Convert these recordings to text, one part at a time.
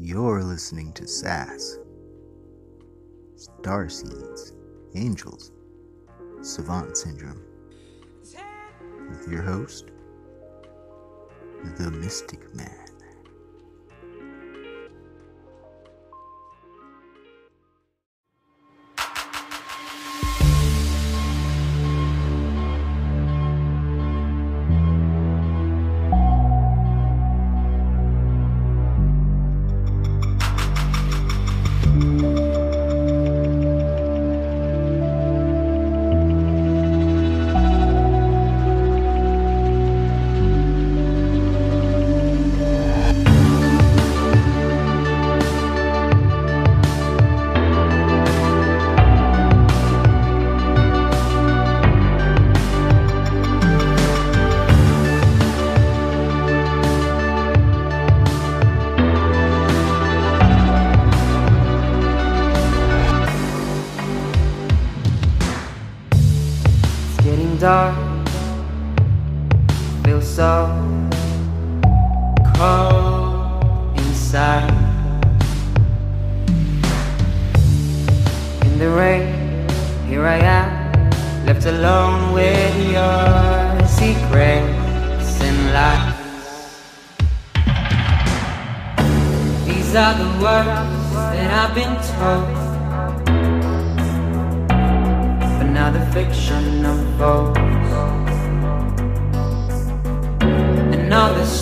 You're listening to SAS, Star Seeds, Angels, Savant Syndrome, with your host, the Mystic Man.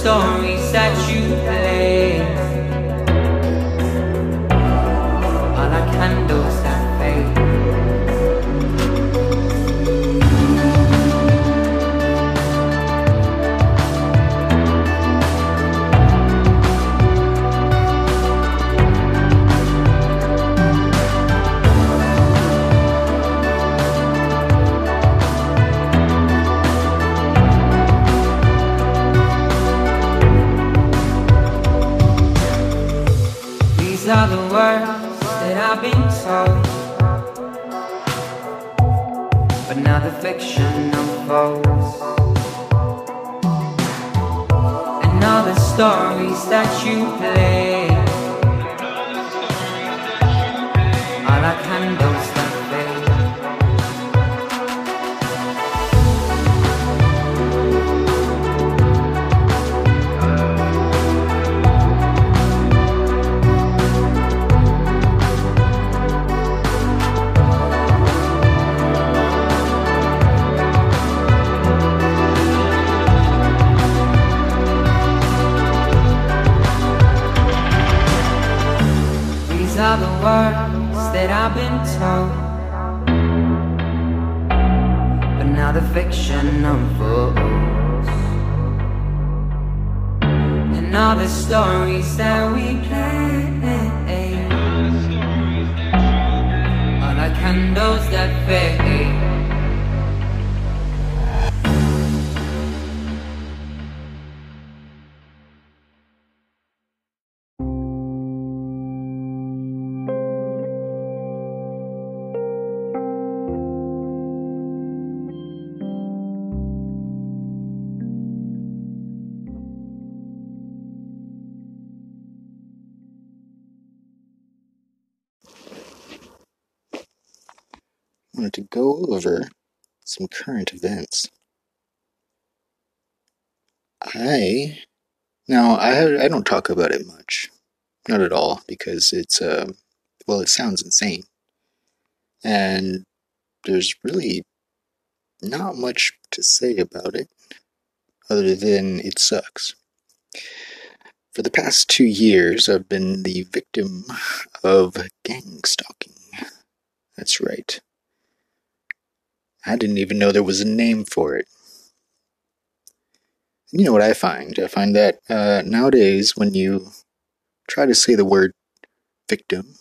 Stories that you play the stories that you play been told. But now the fiction unfolds. And all the stories that we play over some current events. I now I I don't talk about it much, not at all, because it's uh, well, it sounds insane, and there's really not much to say about it, other than it sucks. For the past two years, I've been the victim of gang stalking. That's right. I didn't even know there was a name for it. You know what I find? I find that uh, nowadays, when you try to say the word victim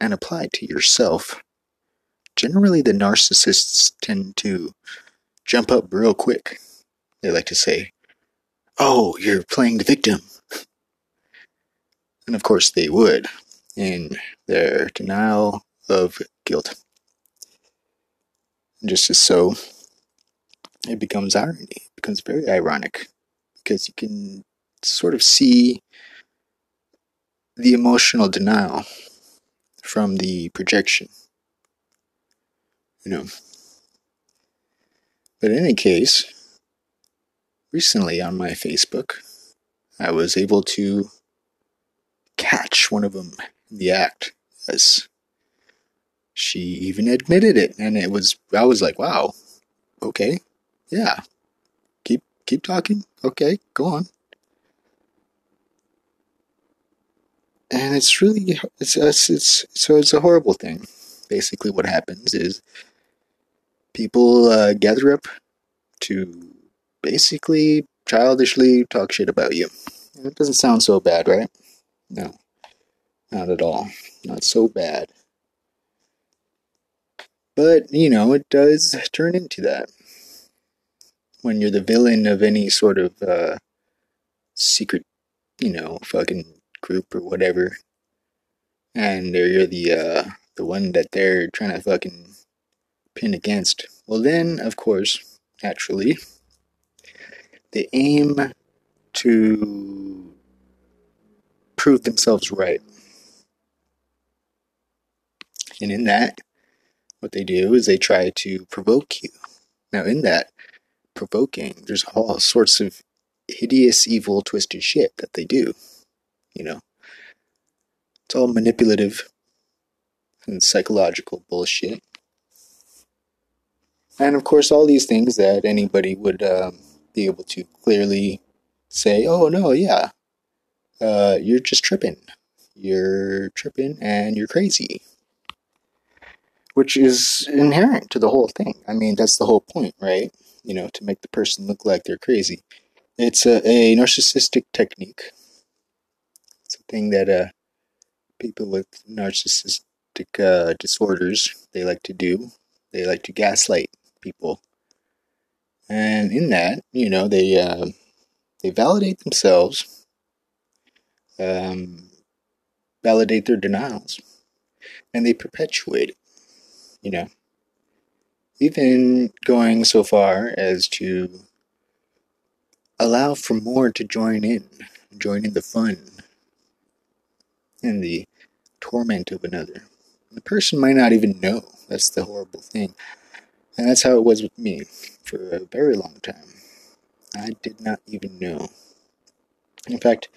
and apply it to yourself, generally the narcissists tend to jump up real quick. They like to say, Oh, you're playing the victim. And of course they would, in their denial of guilt. Just so, it becomes irony. It becomes very ironic because you can sort of see the emotional denial from the projection. You know. But in any case, recently on my Facebook, I was able to catch one of them in the act. As she even admitted it, and it was I was like, wow, okay, yeah, keep keep talking, okay, go on. And it's really it's it's, it's so it's a horrible thing. Basically, what happens is people uh, gather up to basically childishly talk shit about you. It doesn't sound so bad, right? No, not at all. Not so bad. But, you know, it does turn into that. When you're the villain of any sort of uh, secret, you know, fucking group or whatever, and you're the uh, the one that they're trying to fucking pin against, well, then, of course, naturally, they aim to prove themselves right. And in that, what they do is they try to provoke you. Now, in that provoking, there's all sorts of hideous, evil, twisted shit that they do. You know, it's all manipulative and psychological bullshit. And of course, all these things that anybody would um, be able to clearly say, oh, no, yeah, uh, you're just tripping. You're tripping and you're crazy which is inherent to the whole thing. I mean, that's the whole point, right? You know, to make the person look like they're crazy. It's a, a narcissistic technique. It's a thing that uh, people with narcissistic uh, disorders they like to do. They like to gaslight people, and in that, you know, they uh, they validate themselves, um, validate their denials, and they perpetuate it you know, even going so far as to allow for more to join in, join in the fun and the torment of another. The person might not even know. That's the horrible thing. And that's how it was with me for a very long time. I did not even know. In fact,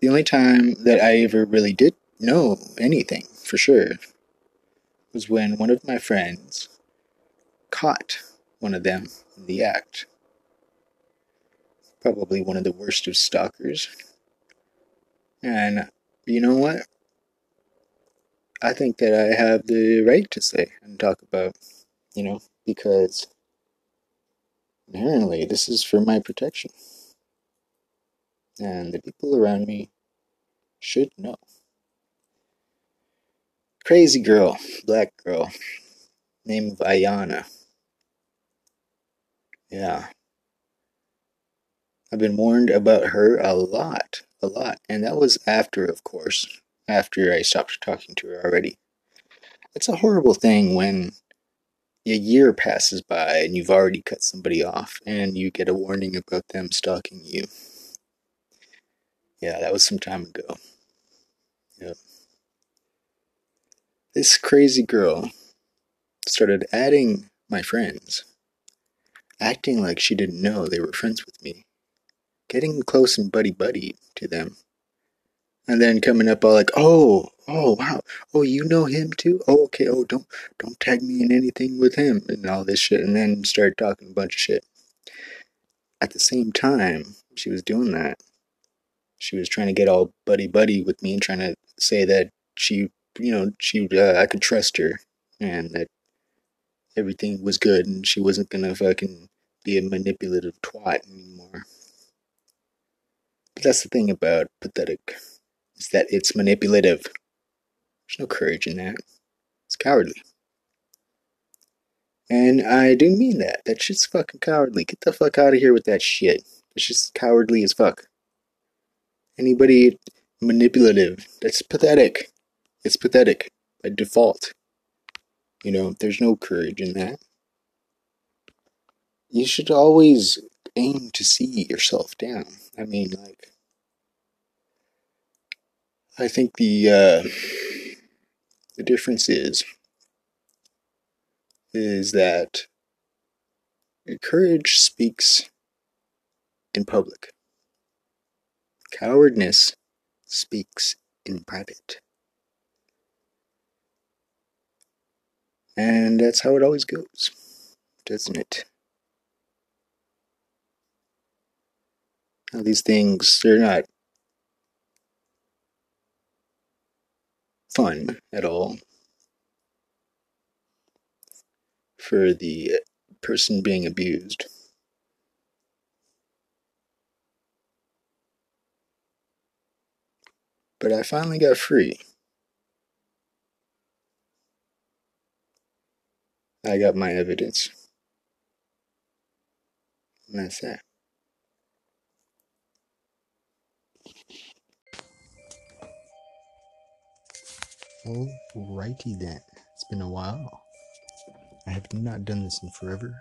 the only time that I ever really did know anything for sure was when one of my friends caught one of them in the act. Probably one of the worst of stalkers. And you know what? I think that I have the right to say and talk about, you know, because inherently this is for my protection. And the people around me should know. Crazy girl, black girl, name of Ayana. Yeah. I've been warned about her a lot, a lot. And that was after, of course, after I stopped talking to her already. It's a horrible thing when a year passes by and you've already cut somebody off and you get a warning about them stalking you. Yeah, that was some time ago. Yep. This crazy girl started adding my friends, acting like she didn't know they were friends with me, getting close and buddy buddy to them, and then coming up all like, "Oh, oh, wow, oh, you know him too? Oh, okay, oh, don't don't tag me in anything with him and all this shit," and then start talking a bunch of shit. At the same time, she was doing that. She was trying to get all buddy buddy with me and trying to say that she you know, she uh, I could trust her and that everything was good and she wasn't gonna fucking be a manipulative twat anymore. But that's the thing about pathetic, is that it's manipulative. There's no courage in that. It's cowardly. And I do mean that. That shit's fucking cowardly. Get the fuck out of here with that shit. It's just cowardly as fuck. Anybody manipulative, that's pathetic. It's pathetic by default. You know, there's no courage in that. You should always aim to see yourself down. I mean, like, I think the uh, the difference is is that courage speaks in public. Cowardness speaks in private. And that's how it always goes, doesn't it? Now, these things, they're not fun at all for the person being abused. But I finally got free. I got my evidence. And that's that. Alrighty then. It's been a while. I have not done this in forever.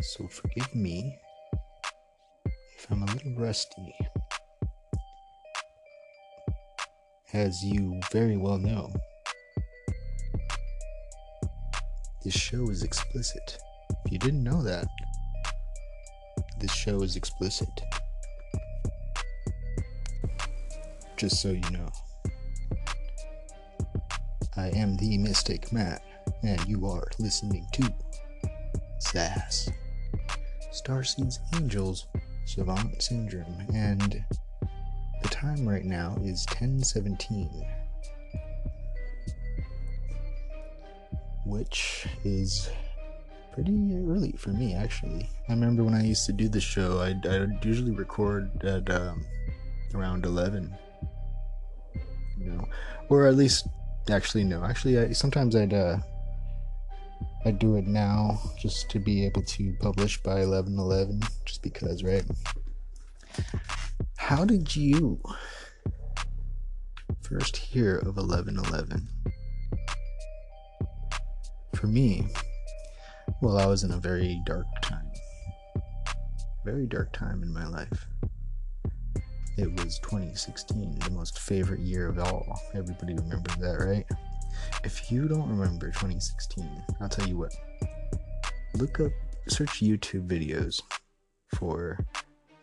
So forgive me if I'm a little rusty. As you very well know, this show is explicit. If you didn't know that, this show is explicit. Just so you know. I am the Mystic Matt, and you are listening to Sass. Starseeds Angels Savant Syndrome, and the time right now is 1017. Which is pretty early for me, actually. I remember when I used to do the show, I'd, I'd usually record at um, around 11. You know, or at least actually no actually I, sometimes i'd uh i'd do it now just to be able to publish by 11 11 just because right how did you first hear of 11 11 for me well i was in a very dark time very dark time in my life it was 2016, the most favorite year of all. Everybody remembers that, right? If you don't remember 2016, I'll tell you what. Look up, search YouTube videos for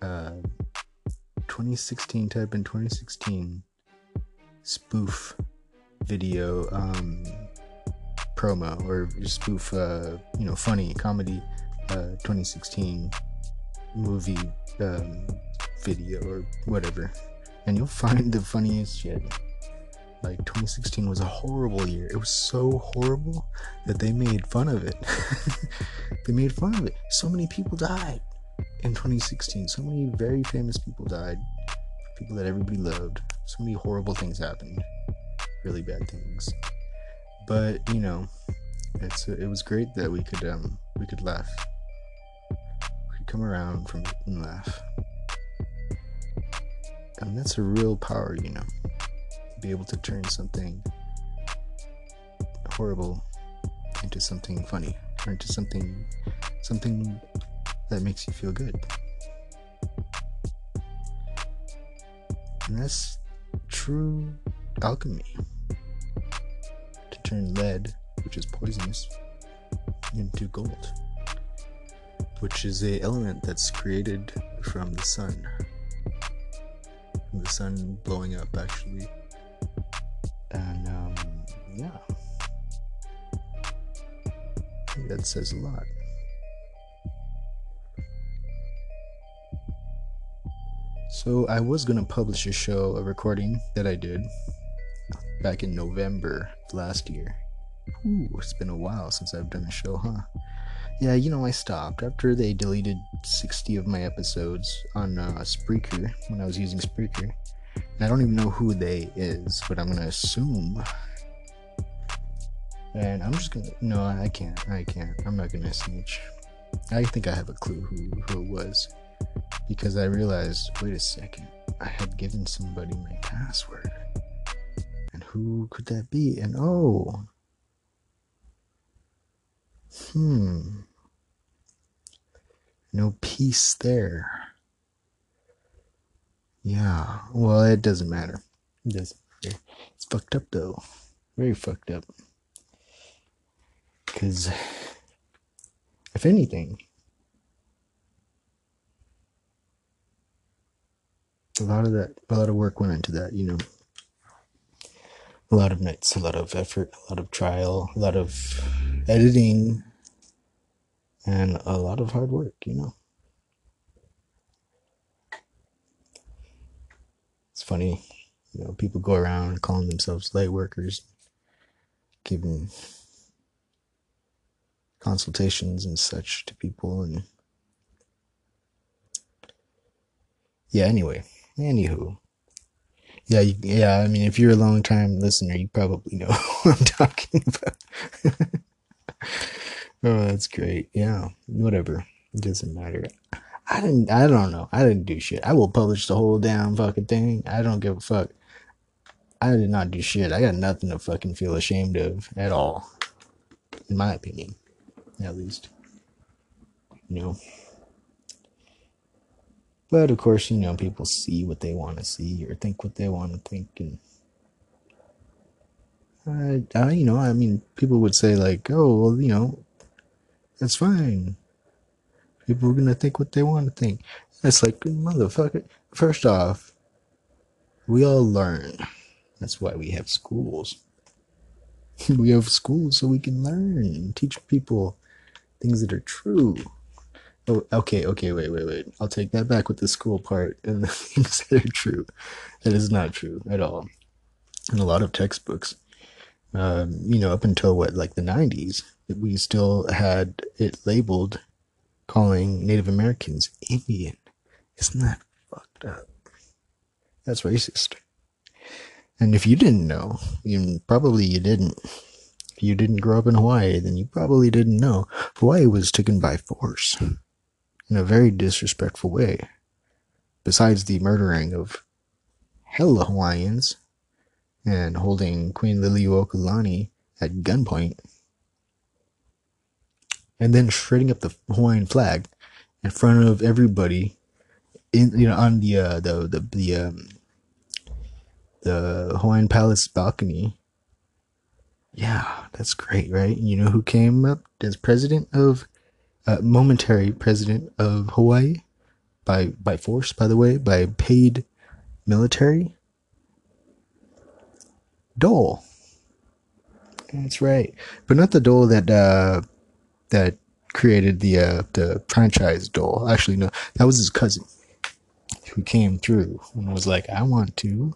uh, 2016, type in 2016 spoof video um, promo or spoof, uh, you know, funny comedy uh, 2016 movie um, video or whatever, and you'll find the funniest shit. Like 2016 was a horrible year. It was so horrible that they made fun of it. they made fun of it. So many people died in 2016. So many very famous people died. People that everybody loved. So many horrible things happened. Really bad things. But you know, it's it was great that we could um we could laugh. We could come around from it and laugh. And that's a real power, you know. to Be able to turn something horrible into something funny or into something something that makes you feel good. And that's true alchemy. Turn lead, which is poisonous, into gold, which is a element that's created from the sun the sun blowing up actually. And um, yeah, that says a lot. So I was gonna publish a show, a recording that I did back in November last year. Ooh, it's been a while since I've done a show, huh? Yeah, you know, I stopped after they deleted 60 of my episodes on uh, Spreaker when I was using Spreaker. And I don't even know who they is, but I'm gonna assume. And I'm just gonna. No, I can't. I can't. I'm not gonna snitch. I think I have a clue who, who it was. Because I realized wait a second, I had given somebody my password. Who could that be? And oh, Hmm. No peace there. Yeah, well, it doesn't matter. It doesn't matter. It's fucked up though. Very fucked up. Because, if anything, a lot of that, a lot of work went into that, you know. A lot of nights, a lot of effort, a lot of trial, a lot of editing, and a lot of hard work, you know. It's funny, you know, people go around calling themselves light workers, giving consultations and such to people, and yeah. Anyway, anywho, yeah, you, yeah. I mean, if you're a long time listener, you probably know what I'm talking about. oh, that's great. Yeah, whatever. It doesn't matter. I didn't. I don't know. I didn't do shit. I will publish the whole damn fucking thing. I don't give a fuck. I did not do shit. I got nothing to fucking feel ashamed of at all, in my opinion, at least. You know. But of course, you know, people see what they want to see or think what they want to think, and I, I, you know, I mean, people would say like, "Oh, well, you know, that's fine." People are gonna think what they want to think. It's like, motherfucker. First off, we all learn. That's why we have schools. we have schools so we can learn and teach people things that are true. Oh, okay, okay, wait, wait, wait. I'll take that back with the school part and the things that are true. That is not true at all. In a lot of textbooks, um, you know, up until what, like the 90s, we still had it labeled calling Native Americans Indian. Isn't that fucked up? That's racist. And if you didn't know, you probably you didn't. If you didn't grow up in Hawaii, then you probably didn't know Hawaii was taken by force in a very disrespectful way. Besides the murdering of hella Hawaiians and holding Queen Liliuokalani at gunpoint and then shredding up the Hawaiian flag in front of everybody in you know on the uh, the the the um, the Hawaiian Palace balcony. Yeah, that's great, right? You know who came up as president of uh, momentary president of Hawaii by by force, by the way, by paid military. Dole. That's right, but not the Dole that uh, that created the uh, the franchise Dole. Actually, no, that was his cousin who came through and was like, "I want to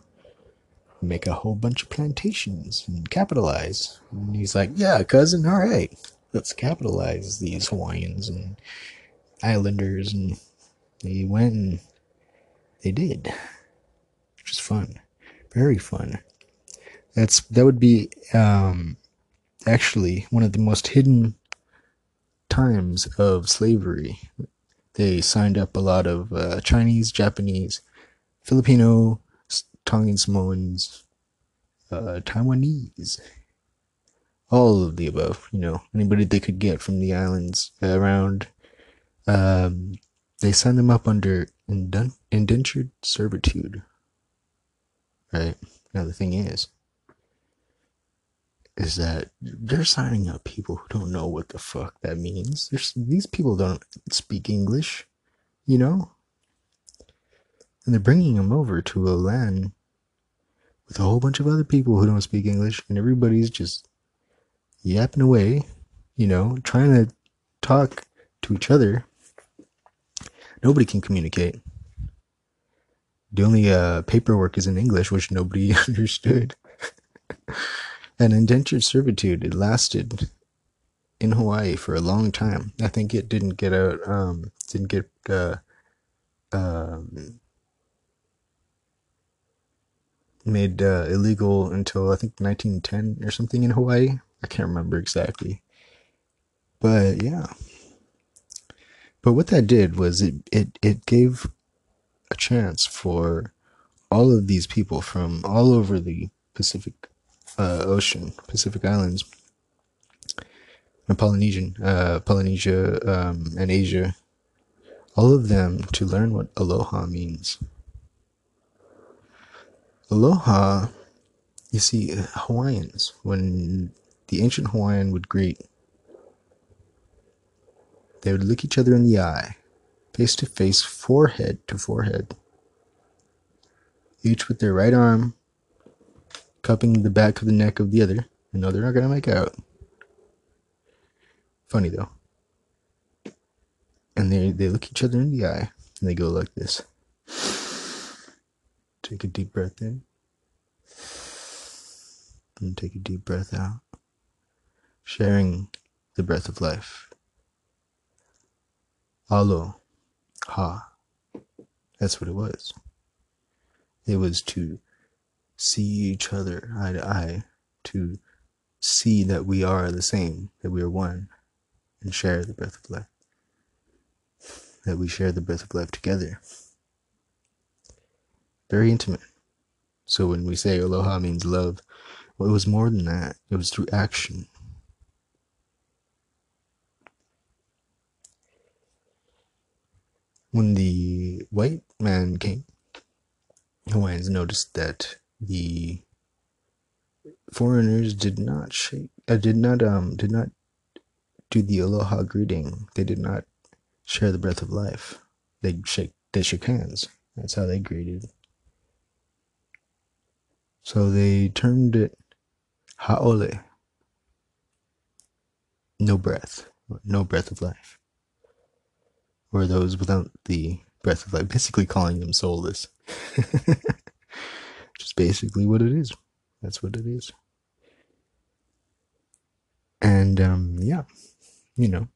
make a whole bunch of plantations and capitalize." And he's like, "Yeah, cousin, all right, let's capitalize these Hawaiians and Islanders." And they went and they did, which is fun, very fun. That's that would be um, actually one of the most hidden times of slavery. They signed up a lot of uh, Chinese, Japanese, Filipino, Tongan Samoans, uh, Taiwanese, all of the above. You know, anybody they could get from the islands around. Um, they signed them up under indentured servitude. Right now, the thing is, is that they're signing up people who don't know what the fuck that means. There's, these people don't speak English, you know? And they're bringing them over to a land with a whole bunch of other people who don't speak English, and everybody's just yapping away, you know, trying to talk to each other. Nobody can communicate. The only uh, paperwork is in English, which nobody understood an indentured servitude. It lasted in Hawaii for a long time. I think it didn't get out, um, didn't get, uh, um, made uh, illegal until I think 1910 or something in Hawaii. I can't remember exactly. But yeah. But what that did was it, it, it gave a chance for all of these people from all over the Pacific uh, Ocean, Pacific Islands, and Polynesian, uh, Polynesia, um, and Asia, all of them to learn what aloha means. Aloha, you see, Hawaiians, when the ancient Hawaiian would greet, they would look each other in the eye, face to face, forehead to forehead, each with their right arm cupping the back of the neck of the other. You know, they're not going to make out. Funny though. And they, they look each other in the eye and they go like this. Take a deep breath in. And take a deep breath out. Sharing the breath of life. Alo. Ha. That's what it was. It was to see each other eye to eye, to see that we are the same, that we are one, and share the breath of life. That we share the breath of life together. Very intimate. So when we say aloha means love, well, it was more than that. It was through action. When the white man came, Hawaiians noticed that the foreigners did not shake uh, did not um did not do the aloha greeting. They did not share the breath of life. They shake they shook hands. That's how they greeted. So they termed it haole. No breath no breath of life or those without the breath of life basically calling them soulless Just basically what it is. That's what it is. And um, yeah, you know,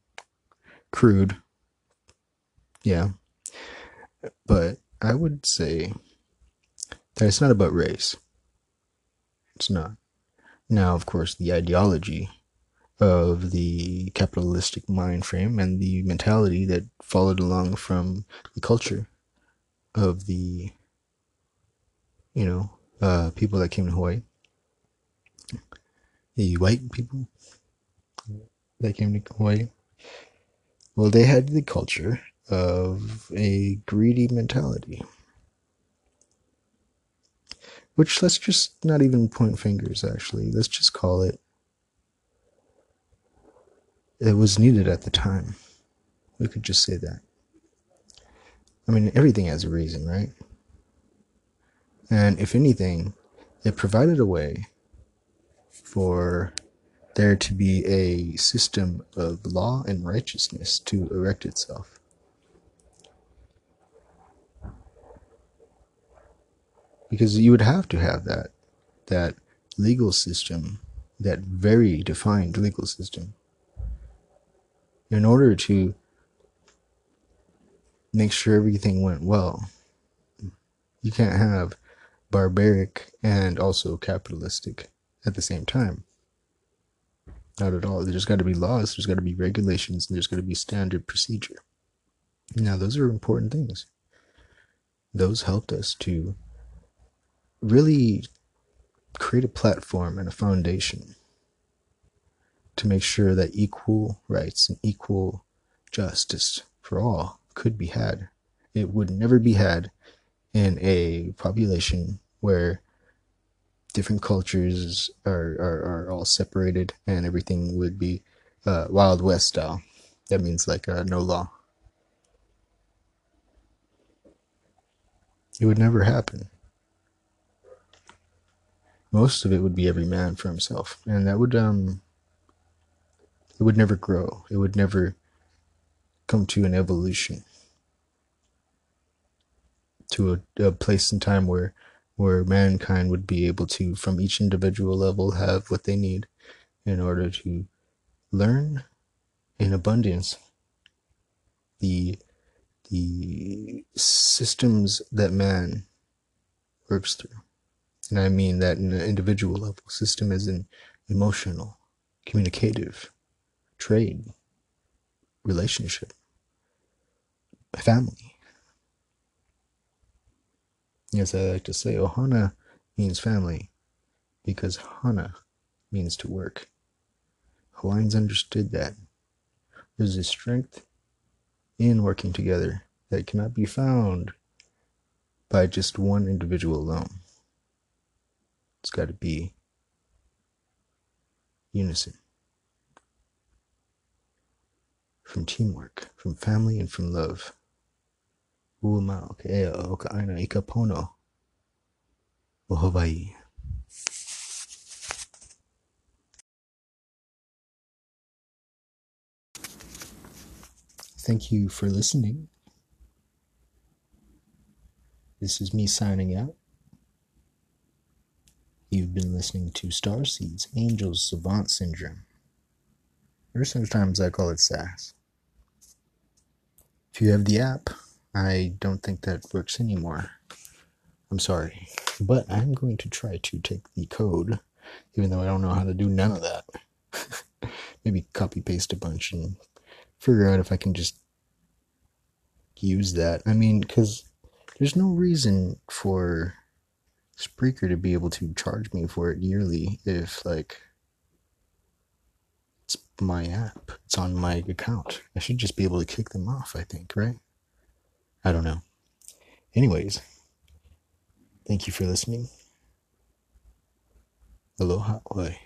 crude. Yeah. But I would say that it's not about race. It's not. Now, of course, the ideology of the capitalistic mind frame and the mentality that followed along from the culture of the you know uh, people that came to Hawaii, the white people that came to Hawaii. Well, they had the culture of a greedy mentality. Which let's just not even point fingers, actually. Let's just call it. It was needed at the time. We could just say that. I mean, everything has a reason, right? And if anything, it provided a way for there to be a system of law and righteousness to erect itself. Because you would have to have that, that legal system, that very defined legal system, in order to make sure everything went well. You can't have barbaric and also capitalistic at the same time. Not at all. There's got to be laws, there's got to be regulations, and there's got to be standard procedure. Now, those are important things. Those helped us to really create a platform and a foundation to make sure that equal rights and equal justice for all could be had. It would never be had in a population where different cultures are, are, are all separated and everything would be uh, Wild West style. That means like uh, no law. It would never happen. Most of it would be every man for himself, and that would um, it would never grow. It would never come to an evolution. To a, a place in time where where mankind would be able to from each individual level have what they need in order to learn in abundance the the systems that man works through. And i mean that in an individual level. System is in emotional communicative trade relationship family Yes, I like to say oh, Ohana means family because Hana means to work. Hawaiians understood that. There's a strength in working together that cannot be found by just one individual alone. It's got to be unison. From teamwork, from family, and from love. Aina eh, i ka pono o Hawaii. Thank you for listening. This is me signing out. You've been listening to Star Seeds, Angels Savant Syndrome. Or sometimes I call it SAS. If you have the app, I don't think that works anymore. I'm sorry. But I'm going to try to take the code, even though I don't know how to do none of that. Maybe copy paste a bunch and figure out if I can just use that. I mean, because there's no reason for Spreaker to be able to charge me for it yearly if, like, it's my app, it's on my account. I should just be able to kick them off, I think, right? I don't know. Anyways, thank you for listening. Aloha. Oi.